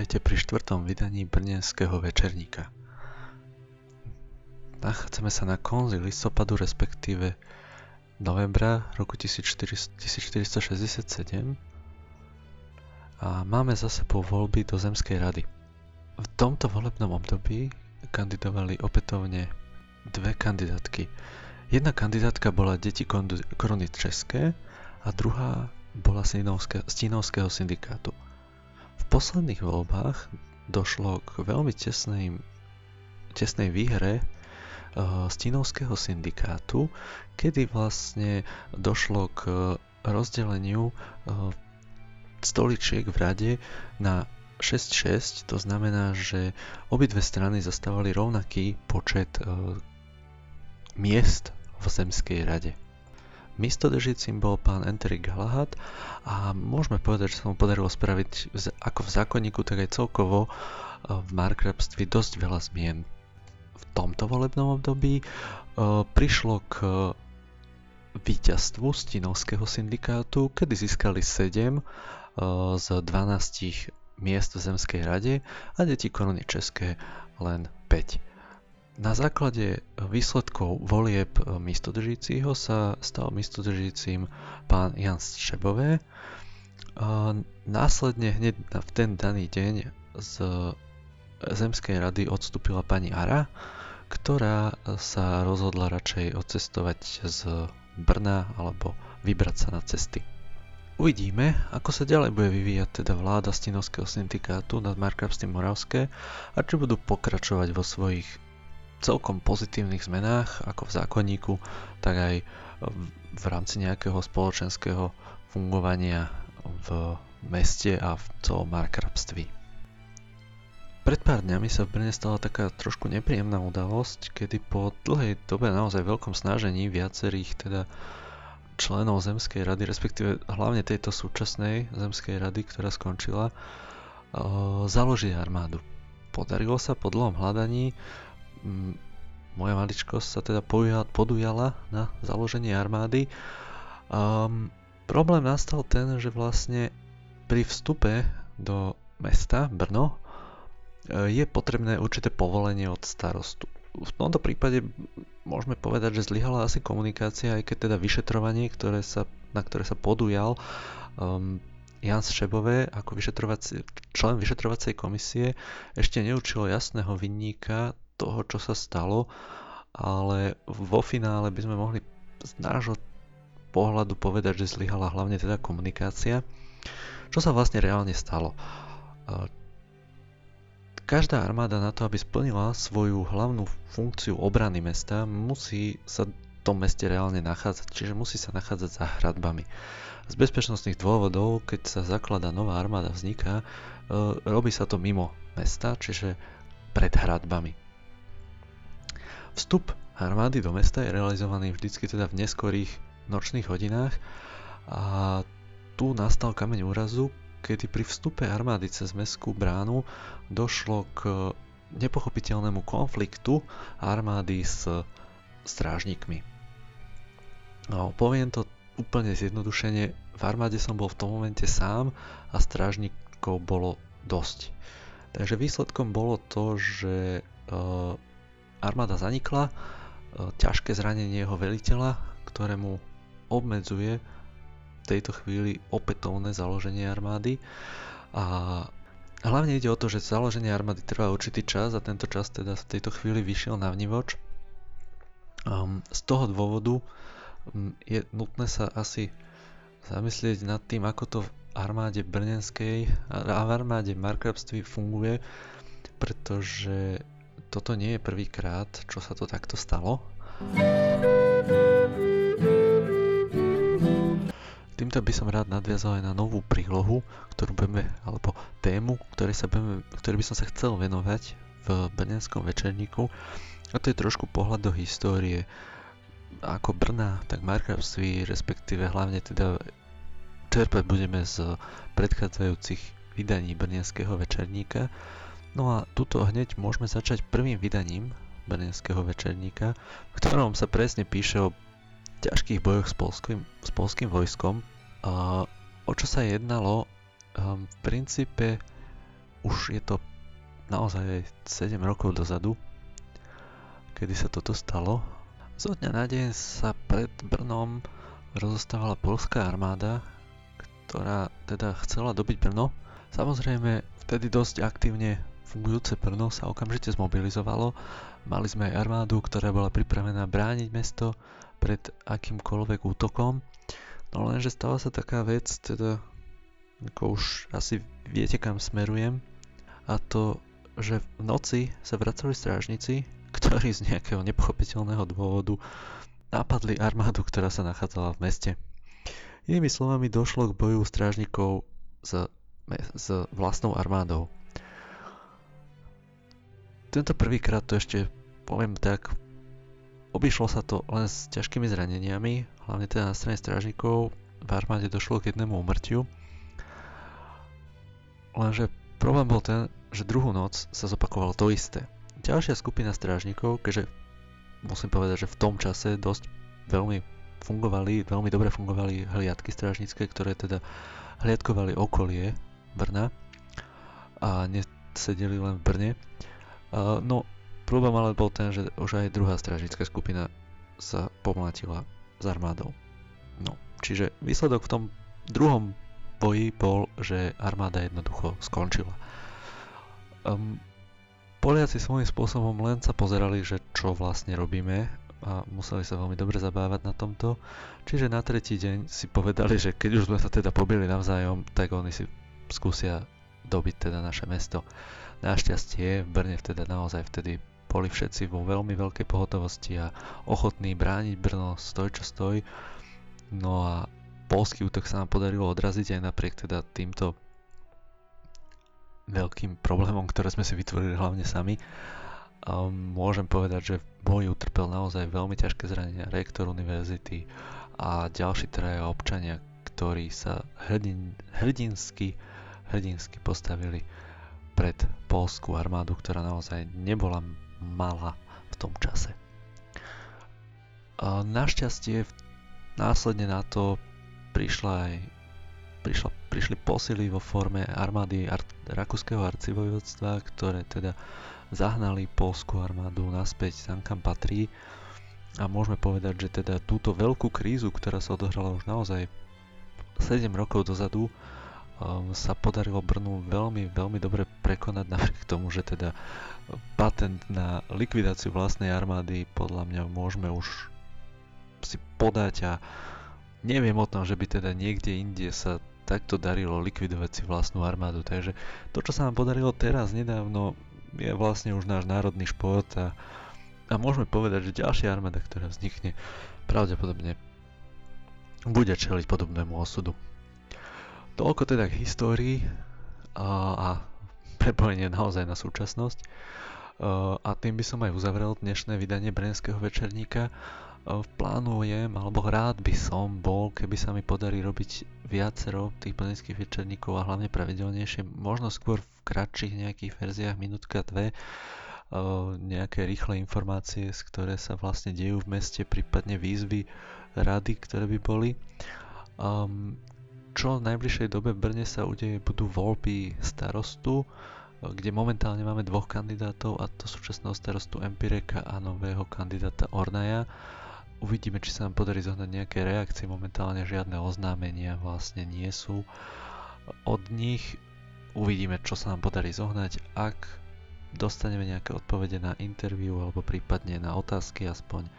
Vítajte pri štvrtom vydaní Brnenského večerníka. Nachádzame sa na konzi listopadu, respektíve novembra roku 1467 a máme za sebou voľby do Zemskej rady. V tomto volebnom období kandidovali opätovne dve kandidátky. Jedna kandidátka bola deti koruny České a druhá bola z Tínovského syndikátu. V posledných voľbách došlo k veľmi tesnej, tesnej výhre z Tínovského syndikátu, kedy vlastne došlo k rozdeleniu stoličiek v rade na 6-6, to znamená, že obidve strany zastávali rovnaký počet miest v Zemskej rade. Místodržícim bol pán Entry Galahad a môžeme povedať, že sa mu podarilo spraviť ako v zákonníku, tak aj celkovo v markrabství dosť veľa zmien. V tomto volebnom období prišlo k víťazstvu Stinovského syndikátu, kedy získali 7 z 12 miest v Zemskej rade a deti koruny České len 5. Na základe výsledkov volieb místodržíciho sa stal místodržícim pán Jan Šebové. Následne hneď v ten daný deň z Zemskej rady odstúpila pani Ara, ktorá sa rozhodla radšej odcestovať z Brna alebo vybrať sa na cesty. Uvidíme, ako sa ďalej bude vyvíjať teda vláda Stinovského syndikátu nad Markrabstým Moravské a či budú pokračovať vo svojich celkom pozitívnych zmenách, ako v zákonníku, tak aj v rámci nejakého spoločenského fungovania v meste a v celom markrabství. Pred pár dňami sa v Brne stala taká trošku nepríjemná udalosť, kedy po dlhej dobe naozaj veľkom snažení viacerých teda členov Zemskej rady, respektíve hlavne tejto súčasnej Zemskej rady, ktorá skončila, založiť armádu. Podarilo sa po dlhom hľadaní moja maličkosť sa teda podujala na založenie armády. Um, problém nastal ten, že vlastne pri vstupe do mesta Brno e, je potrebné určité povolenie od starostu. V tomto prípade môžeme povedať, že zlyhala asi komunikácia, aj keď teda vyšetrovanie, ktoré sa, na ktoré sa podujal um, Jan Šebové ako vyšetrovací, člen vyšetrovacej komisie ešte neučilo jasného vinníka toho, čo sa stalo, ale vo finále by sme mohli z nášho pohľadu povedať, že zlyhala hlavne teda komunikácia. Čo sa vlastne reálne stalo? Každá armáda na to, aby splnila svoju hlavnú funkciu obrany mesta, musí sa v tom meste reálne nachádzať, čiže musí sa nachádzať za hradbami. Z bezpečnostných dôvodov, keď sa zaklada nová armáda vzniká, e, robí sa to mimo mesta, čiže pred hradbami. Vstup armády do mesta je realizovaný vždycky teda v neskorých nočných hodinách a tu nastal kameň úrazu, kedy pri vstupe armády cez mestskú bránu došlo k nepochopiteľnému konfliktu armády s strážnikmi. No, poviem to úplne zjednodušene, v armáde som bol v tom momente sám a strážnikov bolo dosť. Takže výsledkom bolo to, že armáda zanikla, e, ťažké zranenie jeho veliteľa, ktorému obmedzuje v tejto chvíli opätovné založenie armády a hlavne ide o to, že založenie armády trvá určitý čas a tento čas teda v tejto chvíli vyšiel na vnívoč. Um, z toho dôvodu je nutné sa asi zamyslieť nad tým, ako to v armáde brnenskej a v armáde markrabství funguje, pretože toto nie je prvýkrát, čo sa to takto stalo. Týmto by som rád nadviazal aj na novú prílohu, ktorú budeme, alebo tému, ktorej, sa budeme, ktorej by som sa chcel venovať v Brnenskom večerníku. A to je trošku pohľad do histórie ako Brna, tak Markravství, respektíve hlavne teda čerpať budeme z predchádzajúcich vydaní Brnenského večerníka No a tuto hneď môžeme začať prvým vydaním Brnenského večerníka, v ktorom sa presne píše o ťažkých bojoch s polským, s polským vojskom. A o čo sa jednalo? Um, v princípe už je to naozaj 7 rokov dozadu, kedy sa toto stalo. Zo dňa na deň sa pred Brnom rozostávala polská armáda, ktorá teda chcela dobiť Brno. Samozrejme, vtedy dosť aktívne fungujúce Brno sa okamžite zmobilizovalo. Mali sme aj armádu, ktorá bola pripravená brániť mesto pred akýmkoľvek útokom. No lenže stala sa taká vec, teda ako už asi viete kam smerujem, a to, že v noci sa vracali strážnici, ktorí z nejakého nepochopiteľného dôvodu napadli armádu, ktorá sa nachádzala v meste. Inými slovami došlo k boju strážnikov s, s vlastnou armádou. Tento prvýkrát to ešte, poviem tak, obišlo sa to len s ťažkými zraneniami, hlavne teda na strane strážnikov. V armáde došlo k jednému umrtiu. Lenže problém bol ten, že druhú noc sa zopakovalo to isté. Ďalšia skupina strážnikov, keďže musím povedať, že v tom čase dosť veľmi fungovali, veľmi dobre fungovali hliadky strážnické, ktoré teda hliadkovali okolie Brna a nesedeli len v Brne No, problém ale bol ten, že už aj druhá stražická skupina sa pomlátila s armádou. No, čiže výsledok v tom druhom boji bol, že armáda jednoducho skončila. Um, Poliaci svojím spôsobom len sa pozerali, že čo vlastne robíme a museli sa veľmi dobre zabávať na tomto. Čiže na tretí deň si povedali, že keď už sme sa teda pobili navzájom, tak oni si skúsia dobiť teda naše mesto. Našťastie v Brne vtedy naozaj vtedy boli všetci vo veľmi veľkej pohotovosti a ochotní brániť Brno stoj čo stoj. No a polský útok sa nám podarilo odraziť aj napriek teda týmto veľkým problémom, ktoré sme si vytvorili hlavne sami. Um, môžem povedať, že v boji utrpel naozaj veľmi ťažké zranenia rektor univerzity a ďalší traja občania, ktorí sa hrdin, hrdinsky, hrdinsky postavili pred polskú armádu, ktorá naozaj nebola malá v tom čase. Našťastie následne na to prišla aj prišla, prišli posily vo forme armády ar, rakúskeho arcivojvodstva, ktoré teda zahnali polskú armádu naspäť tam, kam patrí. A môžeme povedať, že teda túto veľkú krízu, ktorá sa odohrala už naozaj 7 rokov dozadu, sa podarilo Brnu veľmi, veľmi dobre prekonať napriek tomu, že teda patent na likvidáciu vlastnej armády podľa mňa môžeme už si podať a neviem o tom, že by teda niekde inde sa takto darilo likvidovať si vlastnú armádu. Takže to, čo sa nám podarilo teraz nedávno, je vlastne už náš národný šport a, a môžeme povedať, že ďalšia armáda, ktorá vznikne, pravdepodobne bude čeliť podobnému osudu. Toľko teda k histórii a, a prepojenie naozaj na súčasnosť. A tým by som aj uzavrel dnešné vydanie Brenského večerníka. Plánujem, alebo rád by som bol, keby sa mi podarí robiť viacero tých Brenských večerníkov a hlavne pravidelnejšie, možno skôr v kratších nejakých verziách, minútka, dve, nejaké rýchle informácie, z ktoré sa vlastne dejú v meste, prípadne výzvy, rady, ktoré by boli. Um, čo v najbližšej dobe v Brne sa udeje, budú voľby starostu, kde momentálne máme dvoch kandidátov a to súčasného starostu Empireka a nového kandidáta Ornaja. Uvidíme, či sa nám podarí zohnať nejaké reakcie, momentálne žiadne oznámenia vlastne nie sú od nich. Uvidíme, čo sa nám podarí zohnať. Ak dostaneme nejaké odpovede na interviu alebo prípadne na otázky aspoň,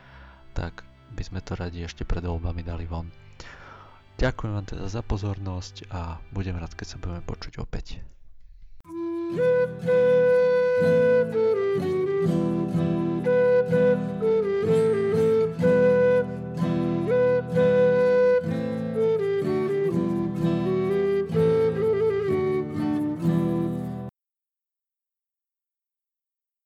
tak by sme to radi ešte pred voľbami dali von. Ďakujem vám teda za pozornosť a budem rád, keď sa budeme počuť opäť.